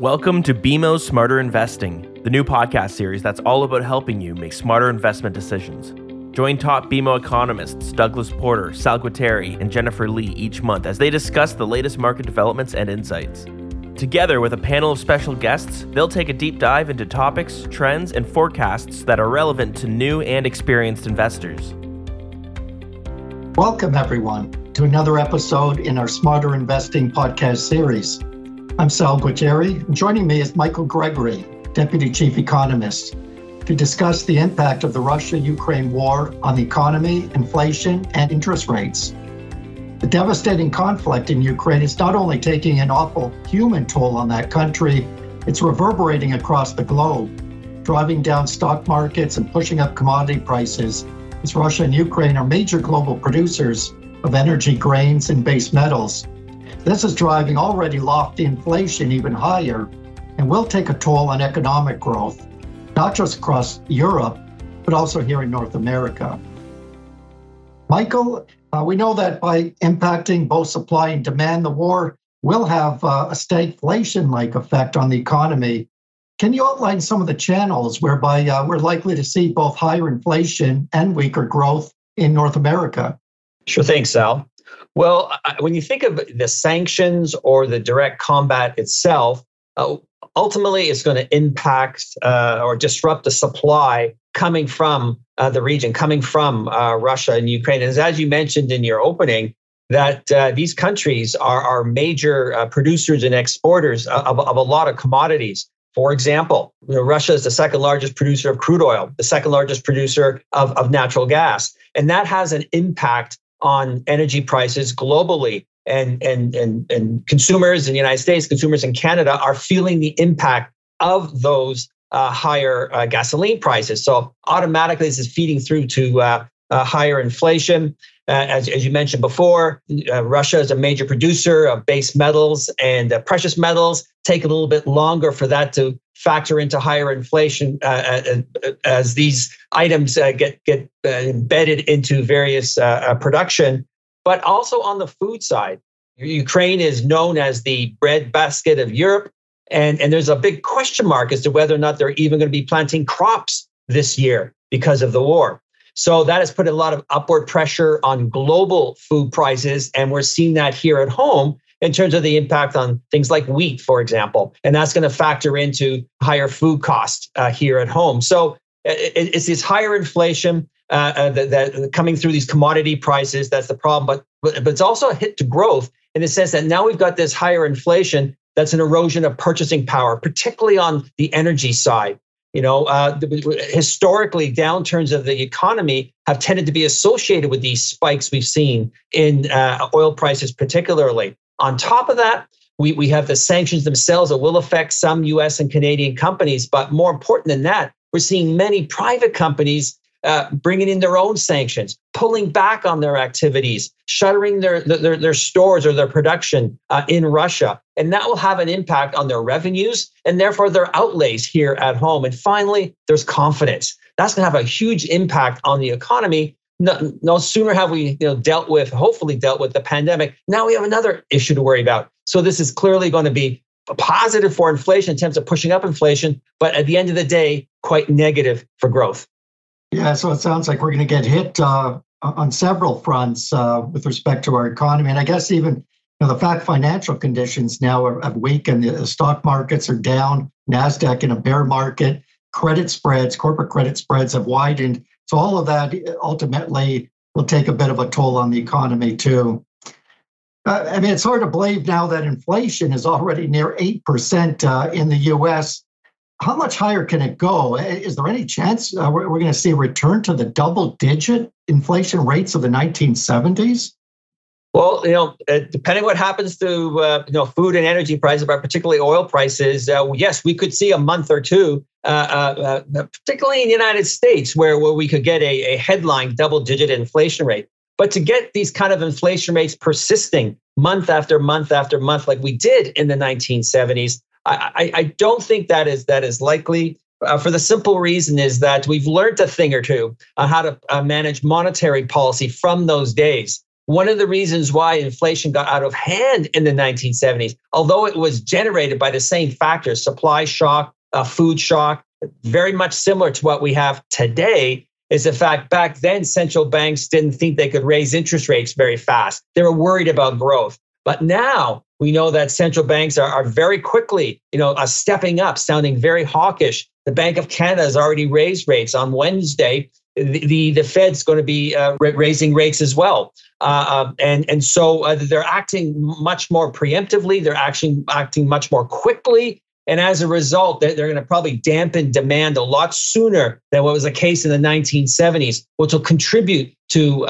Welcome to BMO's Smarter Investing, the new podcast series that's all about helping you make smarter investment decisions. Join top BMO economists Douglas Porter, Sal Guatieri, and Jennifer Lee each month as they discuss the latest market developments and insights. Together with a panel of special guests, they'll take a deep dive into topics, trends, and forecasts that are relevant to new and experienced investors. Welcome, everyone, to another episode in our Smarter Investing podcast series. I'm Sal Guatieri, and joining me is Michael Gregory, Deputy Chief Economist, to discuss the impact of the Russia Ukraine war on the economy, inflation, and interest rates. The devastating conflict in Ukraine is not only taking an awful human toll on that country, it's reverberating across the globe, driving down stock markets and pushing up commodity prices, as Russia and Ukraine are major global producers of energy, grains, and base metals this is driving already lofty inflation even higher and will take a toll on economic growth, not just across Europe, but also here in North America. Michael, uh, we know that by impacting both supply and demand, the war will have uh, a stagflation like effect on the economy. Can you outline some of the channels whereby uh, we're likely to see both higher inflation and weaker growth in North America? Sure thing, Sal. Well, when you think of the sanctions or the direct combat itself, uh, ultimately it's going to impact uh, or disrupt the supply coming from uh, the region, coming from uh, Russia and Ukraine. And as you mentioned in your opening, that uh, these countries are, are major uh, producers and exporters of, of a lot of commodities. For example, you know, Russia is the second largest producer of crude oil, the second largest producer of, of natural gas. And that has an impact on energy prices globally. And, and, and, and consumers in the United States, consumers in Canada are feeling the impact of those uh, higher uh, gasoline prices. So automatically, this is feeding through to uh, uh higher inflation. Uh, as, as you mentioned before, uh, Russia is a major producer of base metals and precious metals. Take a little bit longer for that to factor into higher inflation uh, uh, uh, as these items uh, get get uh, embedded into various uh, production. But also on the food side, Ukraine is known as the breadbasket of Europe, and and there's a big question mark as to whether or not they're even going to be planting crops this year because of the war. So that has put a lot of upward pressure on global food prices, and we're seeing that here at home in terms of the impact on things like wheat, for example. And that's going to factor into higher food costs uh, here at home. So it, it's this higher inflation uh, uh, that, that, coming through these commodity prices. That's the problem. But, but, but it's also a hit to growth in the sense that now we've got this higher inflation that's an erosion of purchasing power, particularly on the energy side. You know, uh, historically, downturns of the economy have tended to be associated with these spikes we've seen in uh, oil prices, particularly. On top of that, we, we have the sanctions themselves that will affect some US and Canadian companies. But more important than that, we're seeing many private companies uh, bringing in their own sanctions, pulling back on their activities, shuttering their, their, their stores or their production uh, in Russia. And that will have an impact on their revenues and therefore their outlays here at home. And finally, there's confidence. That's going to have a huge impact on the economy no, no sooner have we you know, dealt with, hopefully dealt with the pandemic, now we have another issue to worry about. So this is clearly going to be positive for inflation in terms of pushing up inflation, but at the end of the day, quite negative for growth. Yeah, so it sounds like we're going to get hit uh, on several fronts uh, with respect to our economy, and I guess even you know, the fact financial conditions now are, have weakened. The stock markets are down. Nasdaq in a bear market. Credit spreads, corporate credit spreads have widened so all of that ultimately will take a bit of a toll on the economy too. Uh, I mean, it's hard to believe now that inflation is already near 8% uh, in the US. How much higher can it go? Is there any chance uh, we're, we're going to see a return to the double digit inflation rates of the 1970s? Well, you know, uh, depending what happens to uh, you know food and energy prices, but particularly oil prices, uh, yes, we could see a month or two, uh, uh, uh, particularly in the United States, where where we could get a, a headline double-digit inflation rate. But to get these kind of inflation rates persisting month after month after month, like we did in the 1970s, I, I, don't think that is that is likely. for the simple reason is that we've learned a thing or two on how to manage monetary policy from those days. one of the reasons why inflation got out of hand in the 1970s, although it was generated by the same factors, supply shock, uh, food shock, very much similar to what we have today, is the fact back then central banks didn't think they could raise interest rates very fast. They were worried about growth. But now we know that central banks are, are very quickly, you know, uh, stepping up, sounding very hawkish. The Bank of Canada has already raised rates on Wednesday. The, the, the Fed's going to be uh, raising rates as well. Uh, um, and, and so uh, they're acting much more preemptively. They're actually acting much more quickly. And as a result, they're, they're going to probably dampen demand a lot sooner than what was the case in the 1970s, which will contribute to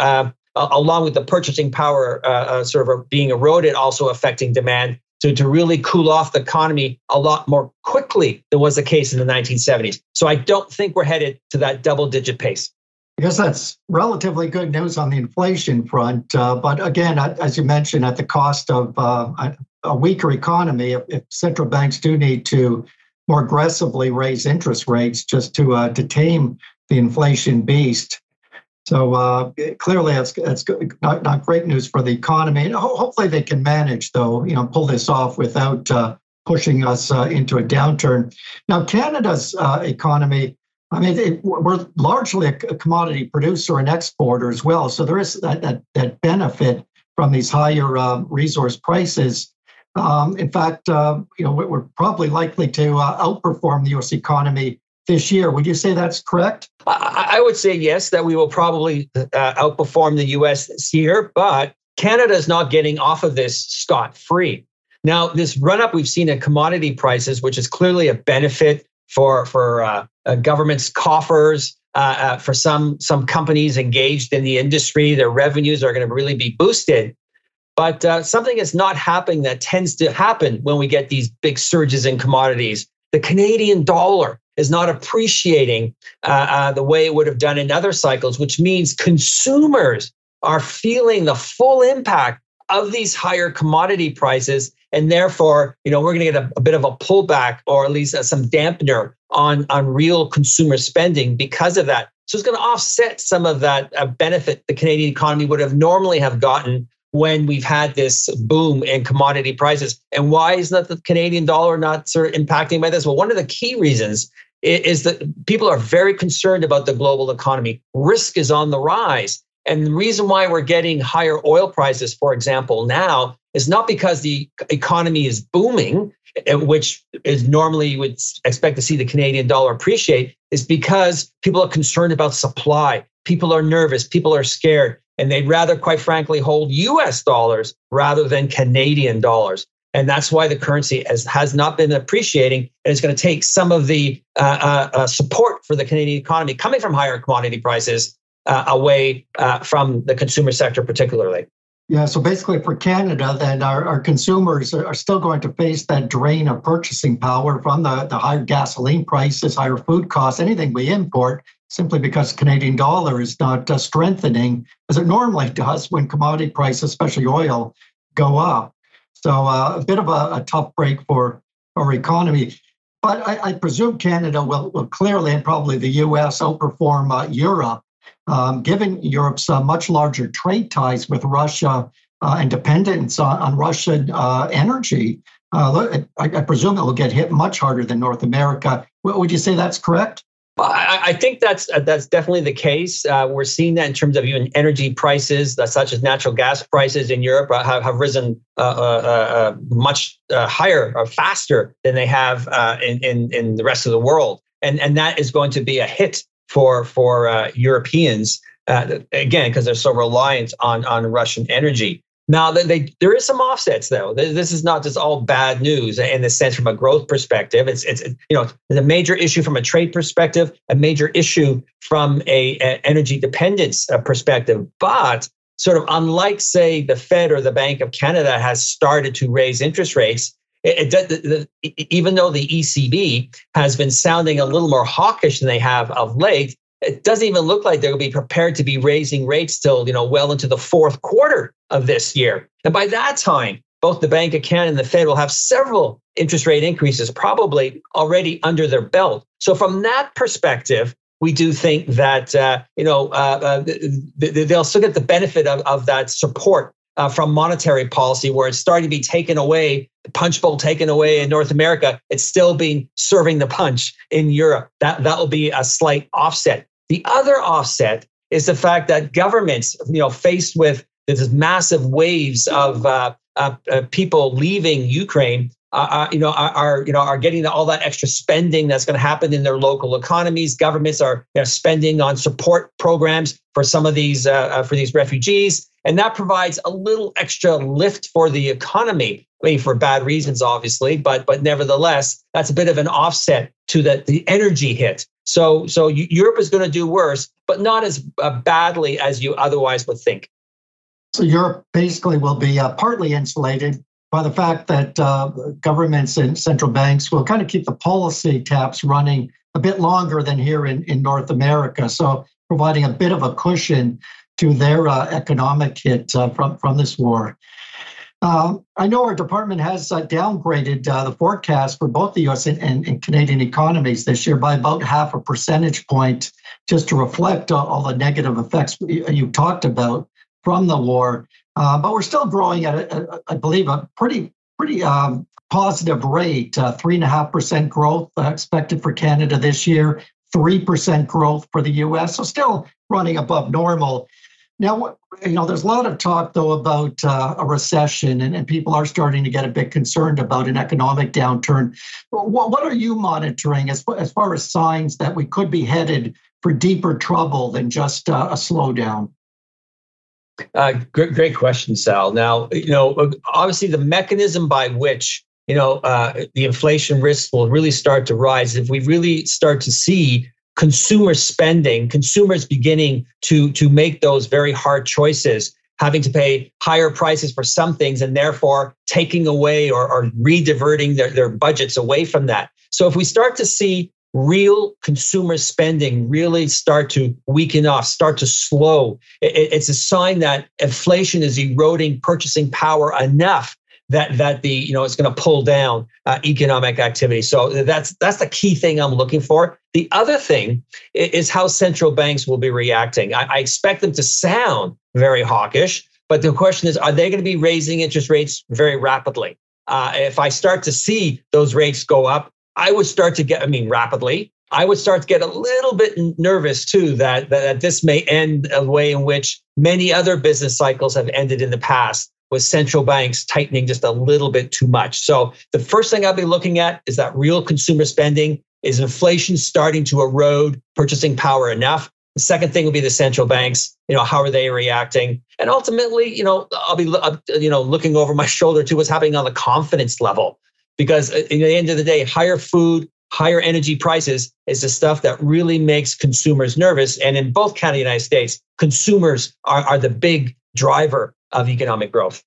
uh, along with the purchasing power uh, uh, sort of being eroded, also affecting demand to, to really cool off the economy a lot more quickly than was the case in the 1970s. So I don't think we're headed to that double digit pace. I guess that's relatively good news on the inflation front. Uh, but again, as you mentioned, at the cost of uh, a weaker economy, if, if, central banks do need to more aggressively raise interest rates just to, uh, to tame the inflation beast, so uh, clearly, that's not, not great news for the economy. Ho- hopefully, they can manage, though, you know, pull this off without uh, pushing us uh, into a downturn. Now, Canada's uh, economy. I mean, it, we're largely a commodity producer and exporter as well. So there is that that, that benefit from these higher uh, resource prices. Um, in fact, uh, you know, we're probably likely to outperform the U.S. economy this year. Would you say that's correct? I, would say yes, that we will probably uh, outperform the US this year, but Canada is not getting off of this scot free. Now, this run up we've seen in commodity prices, which is clearly a benefit for, for uh, uh, government's coffers. Uh, uh, for some some companies engaged in the industry, their revenues are going to really be boosted. But uh, something is not happening that tends to happen when we get these big surges in commodities. The Canadian dollar is not appreciating uh, uh, the way it would have done in other cycles, which means consumers are feeling the full impact of these higher commodity prices. And therefore, you know, we're going to get a, a, bit of a pullback or at least uh, some dampener on, on real consumer spending because of that. So it's going to offset some of that uh, benefit the Canadian economy would have normally have gotten when we've had this boom in commodity prices. And why is not the Canadian dollar not sort of impacting by this? Well, one of the key reasons is that people are very concerned about the global economy. Risk is on the rise. And the reason why we're getting higher oil prices, for example, now is not because the economy is booming, eh, which is normally you would expect to see the Canadian dollar appreciate, is because people are concerned about supply. People are nervous. People are scared. And they'd rather, quite frankly, hold US dollars rather than Canadian dollars. And that's why the currency has, has not been appreciating. And it's going to take some of the uh, uh, uh, support for the Canadian economy coming from higher commodity prices uh, away uh, from the consumer sector, particularly. Yeah, so basically for Canada, then our, our consumers are still going to face that drain of purchasing power from the, the higher gasoline prices, higher food costs, anything we import, simply because Canadian dollar is not uh, strengthening as it normally does when commodity prices, especially oil, go up. So uh, a bit of a, a, tough break for our economy. But I, I, presume Canada will, will clearly, and probably the US, outperform uh, Europe, um, given Europe's uh, much larger trade ties with Russia uh, and dependence on, on Russian uh, energy. Uh, I, I, presume it will get hit much harder than North America. Would you say that's correct? I, think that's uh, that's definitely the case. Uh, we're seeing that in terms of even energy prices, uh, such as natural gas prices in Europe, uh, have, have risen much higher or faster than they have in, in in the rest of the world, and and that is going to be a hit for for Europeans again because they're so reliant on on Russian energy. Now, they, there is some offsets though. This is not just all bad news in the sense from a growth perspective. It's it's you know a major issue from a trade perspective, a major issue from a, a energy dependence uh, perspective. But sort of unlike say the Fed or the Bank of Canada has started to raise interest rates, it, it, the, the, even though the ECB has been sounding a little more hawkish than they have of late, it doesn't even look like they'll be prepared to be raising rates till you know well into the fourth quarter of this year. And by that time, both the Bank of Canada and the Fed will have several interest rate increases probably already under their belt. So from that perspective, we do think that uh, you know uh, uh, they'll still get the benefit of, of that support uh, from monetary policy, where it's starting to be taken away, the punch bowl taken away in North America. It's still being serving the punch in Europe. That that will be a slight offset. The other offset is the fact that governments, you know, faced with this massive waves of uh, uh, uh, people leaving Ukraine, uh, you know, are, are, you know are getting all that extra spending that's going to happen in their local economies. Governments are you know, spending on support programs for some of these uh, uh, for these refugees, and that provides a little extra lift for the economy. I mean, for bad reasons, obviously, but but nevertheless, that's a bit of an offset to the the energy hit. So so Europe is going to do worse, but not as uh, badly as you otherwise would think. So Europe basically will be uh, partly insulated by the fact that uh, governments and central banks will kind of keep the policy taps running a bit longer than here in, in North America. So providing a bit of a cushion to their uh, economic hit uh, from, from this war. Um, I know our department has uh, downgraded uh, the forecast for both the US and, and, and, Canadian economies this year by about half a percentage point, just to reflect all the negative effects you talked about from the war. Uh, but we're still growing at, a, a, I believe, a pretty pretty um, positive rate. Uh, three and a half percent growth uh, expected for Canada this year. Three percent growth for the U.S. So still running above normal. Now, you know, there's a lot of talk though about uh, a recession, and, and, people are starting to get a bit concerned about an economic downturn. What, what are you monitoring as, as far as signs that we could be headed for deeper trouble than just uh, a slowdown? Uh, great, great question, Sal. Now, you know, obviously the mechanism by which you know uh, the inflation risk will really start to rise if we really start to see consumer spending, consumers beginning to to make those very hard choices, having to pay higher prices for some things, and therefore taking away or, or re-diverting their, their budgets away from that. So if we start to see real consumer spending really start to weaken off, start to slow. It's a sign that inflation is eroding purchasing power enough that that the you know it's going to pull down uh, economic activity. So that's that's the key thing I'm looking for. The other thing is how central banks will be reacting. I, I expect them to sound very hawkish, but the question is, are they going to be raising interest rates very rapidly? Uh, if I start to see those rates go up, I would start to get, I mean, rapidly, I would start to get a little bit nervous too that, that this may end a way in which many other business cycles have ended in the past with central banks tightening just a little bit too much. So the first thing I'll be looking at is that real consumer spending. Is inflation starting to erode purchasing power enough? The second thing will be the central banks. You know, how are they reacting? And ultimately, you know, I'll be uh, you know looking over my shoulder to what's happening on the confidence level because at the end of the day, higher food, higher energy prices is the stuff that really makes consumers nervous. And in both Canada and United States, consumers are, are the big driver of economic growth.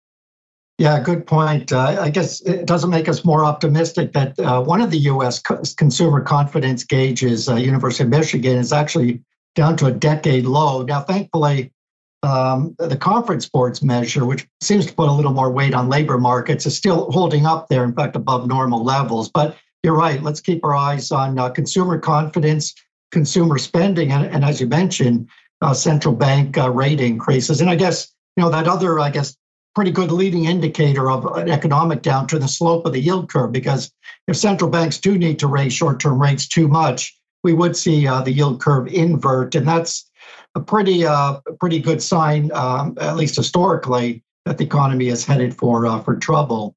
Yeah, good point. Uh, I guess it doesn't make us more optimistic that uh, one of the U.S. Co- consumer confidence gauges, uh, University of Michigan, is actually down to a decade low. Now, thankfully, um, the conference boards measure, which seems to put a little more weight on labor markets, is still holding up there, in fact, above normal levels. But you're right. Let's keep our eyes on uh, consumer confidence, consumer spending, and, and as you mentioned, uh, central bank uh, rate increases. And I guess you know that other, I guess, pretty good leading indicator of an economic downturn, the slope of the yield curve. Because if central banks do need to raise short-term rates too much, we would see uh, the yield curve invert, and that's a pretty uh, pretty good sign, um, at least historically, that the economy is headed for uh, for trouble.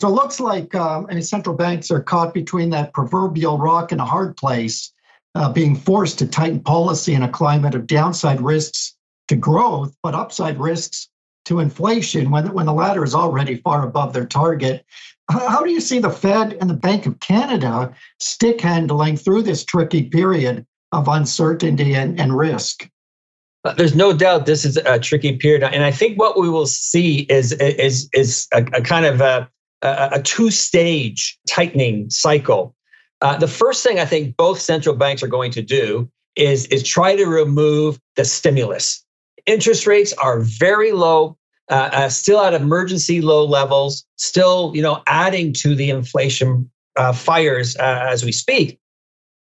So it looks like um, I mean, central banks are caught between that proverbial rock and a hard place, uh, being forced to tighten policy in a climate of downside risks to growth, but upside risks to inflation when, when the latter is already far above their target. How do you see the Fed and the Bank of Canada stick handling through this tricky period of uncertainty and, and risk. There's no doubt this is a tricky period, and I think what we will see is is is a, a kind of a, a two-stage tightening cycle. Uh, the first thing I think both central banks are going to do is is try to remove the stimulus. Interest rates are very low, uh, uh, still at emergency low levels, still you know adding to the inflation uh, fires uh, as we speak.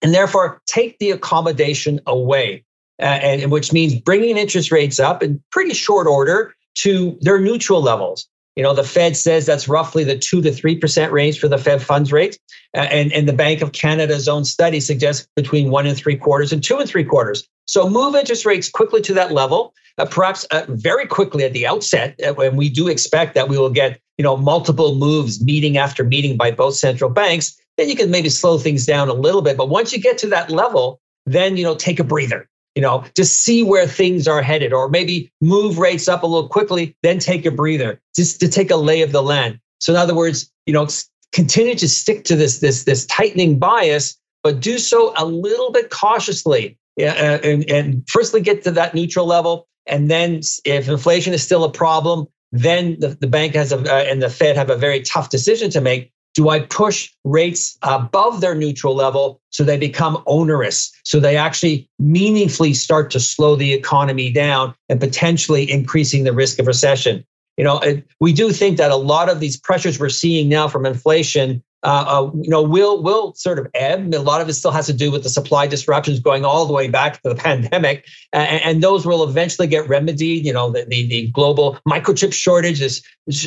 And therefore take the accommodation away, uh, and which means bringing interest rates up in pretty short order to their neutral levels. You know, the Fed says that's roughly the two to three percent range for the Fed funds rate, uh, and and the Bank of Canada's own study suggests between one and three quarters and two and three quarters. So move interest rates quickly to that level, uh, perhaps uh, very quickly at the outset, uh, when we do expect that we will get you know multiple moves, meeting after meeting by both central banks. Then you can maybe slow things down a little bit, but once you get to that level, then you know take a breather you know, just see where things are headed, or maybe move rates up a little quickly, then take a breather, just to take a lay of the land. So in other words, you know, continue to stick to this this this tightening bias, but do so a little bit cautiously. Yeah, uh, and, and firstly get to that neutral level, and then if inflation is still a problem, then the, the bank has a, uh, and the Fed have a very tough decision to make. Do I push rates above their neutral level so they become onerous? So they actually meaningfully start to slow the economy down and potentially increasing the risk of recession. You know, we do think that a lot of these pressures we're seeing now from inflation uh, uh, you know, will will sort of ebb. A lot of it still has to do with the supply disruptions going all the way back to the pandemic, and, and those will eventually get remedied. You know, the the, the global microchip shortage is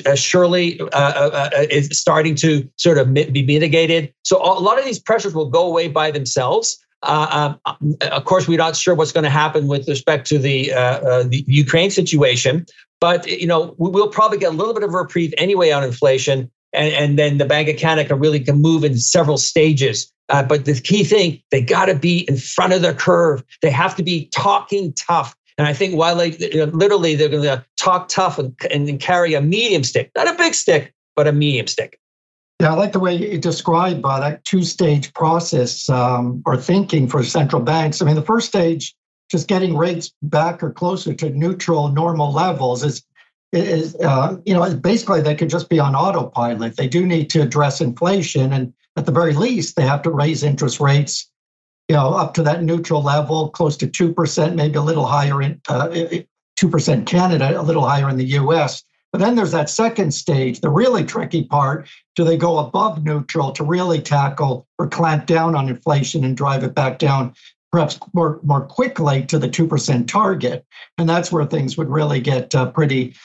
uh, surely uh, uh, uh, is starting to sort of be mitigated. So a lot of these pressures will go away by themselves. Um, of course, we're not sure what's going to happen with respect to the the Ukraine situation, but you know we'll probably get a little bit of reprieve anyway on inflation and, and then the Bank of Canada can really can move in several stages. Uh, but the key thing, they got to be in front of the curve. They have to be talking tough. And I think while they you know, literally they're going to talk tough and, and carry a medium stick, not a big stick, but a medium stick. Yeah, I like the way you describe uh, that two-stage process um, or thinking for central banks. I mean, the first stage, just getting rates back or closer to neutral, normal levels, is is, uh, you know, basically they could just be on autopilot. They do need to address inflation, and at the very least, they have to raise interest rates, you know, up to that neutral level, close to two percent, maybe a little higher in uh, two percent Canada, a little higher in the U.S. But then there's that second stage, the really tricky part. Do they go above neutral to really tackle or clamp down on inflation and drive it back down perhaps more, more quickly to the 2% target? And that's where things would really get uh, pretty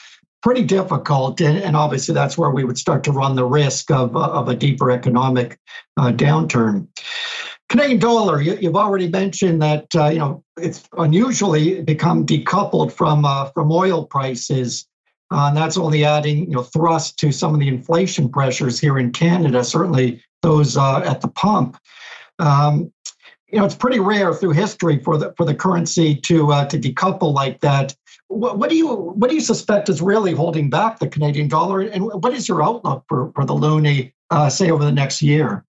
pretty difficult. And, obviously, that's where we would start to run the risk of, of a deeper economic uh, downturn. Canadian dollar, you, have already mentioned that uh, you know it's unusually become decoupled from uh, from oil prices, uh, and that's only adding you know thrust to some of the inflation pressures here in Canada. Certainly those uh, at the pump. Um, you know, it's pretty rare through history for the for the currency to uh, to decouple like that. What, what, do you what do you suspect is really holding back the Canadian dollar, and what is your outlook for for the loonie, uh, say over the next year?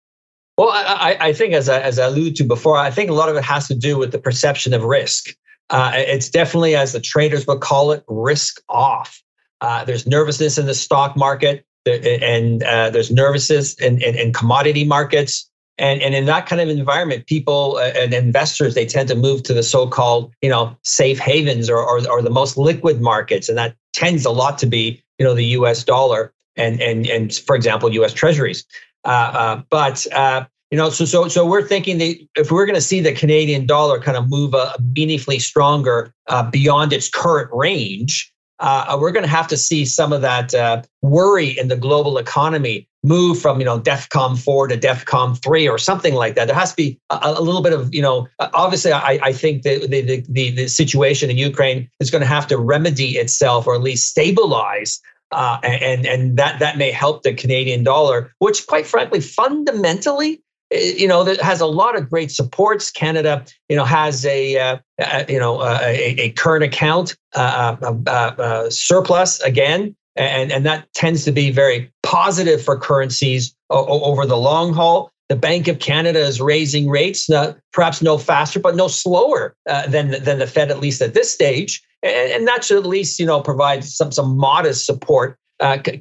Well, I, I think as I, as I alluded to before, I think a lot of it has to do with the perception of risk. Uh, it's definitely, as the traders would call it, risk off. Uh, there's nervousness in the stock market, and uh, there's nervousness in, in, in commodity markets. And, and in that kind of environment, people uh, and investors, they tend to move to the so-called, you know, safe havens or, or, or the most liquid markets. And that tends a lot to be, you know, the US dollar and, and, and for example, US treasuries. Uh, uh, but, uh, you know, so, so, so we're thinking that if we're going to see the Canadian dollar kind of move uh, meaningfully stronger uh, beyond its current range, uh, we're going to have to see some of that uh, worry in the global economy move from you know DEFCON four to DEFCON three or something like that. There has to be a, a little bit of you know. Obviously, I, I think the, the the the situation in Ukraine is going to have to remedy itself or at least stabilize. Uh, and and that that may help the Canadian dollar, which, quite frankly, fundamentally you know, that has a lot of great supports. Canada, you know, has a, uh, a you know a, a, current account uh, uh, uh, uh, surplus again, and and that tends to be very positive for currencies over the long haul. The Bank of Canada is raising rates, perhaps no faster, but no slower uh, than than the Fed, at least at this stage, and, and that should at least you know provide some some modest support, c-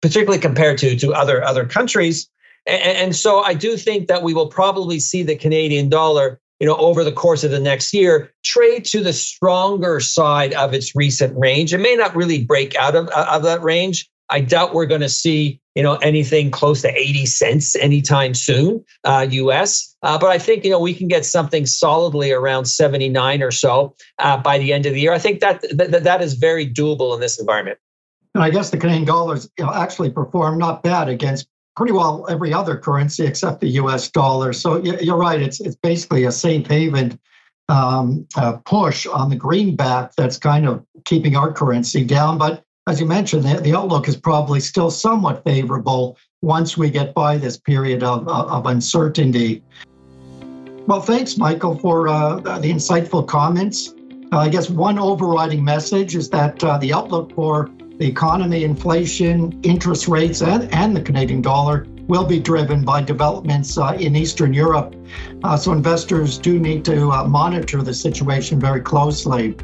particularly compared to to other other countries. And, and so I do think that we will probably see the Canadian dollar you know, over the course of the next year, trade to the stronger side of its recent range. It may not really break out of, of that range, I doubt we're going to see you know anything close to 80 cents anytime soon uh, us uh, but i think you know we can get something solidly around 79 or so uh, by the end of the year. I think that, that that is very doable in this environment. And i guess the canadian dollars you know, actually performed not bad against pretty well every other currency except the us dollar so you're right it's, it's basically a safe haven um, uh, push on the greenback that's kind of keeping our currency down but as you mentioned, the, the outlook is probably still somewhat favorable once we get by this period of, of uncertainty. Well, thanks, Michael, for uh, the insightful comments. Uh, I guess one overriding message is that uh, the outlook for the economy, inflation, interest rates, and, and the Canadian dollar will be driven by developments uh, in Eastern Europe. Uh, so investors do need to uh, monitor the situation very closely.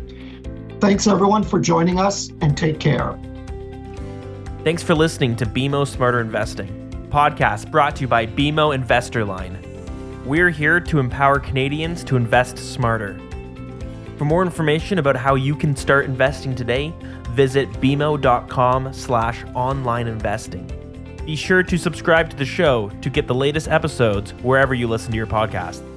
Thanks everyone for joining us and take care. Thanks for listening to BMO Smarter Investing, podcast brought to you by BMO Investor Line. We're here to empower Canadians to invest smarter. For more information about how you can start investing today, visit bmo.com slash online investing. Be sure to subscribe to the show to get the latest episodes wherever you listen to your podcast.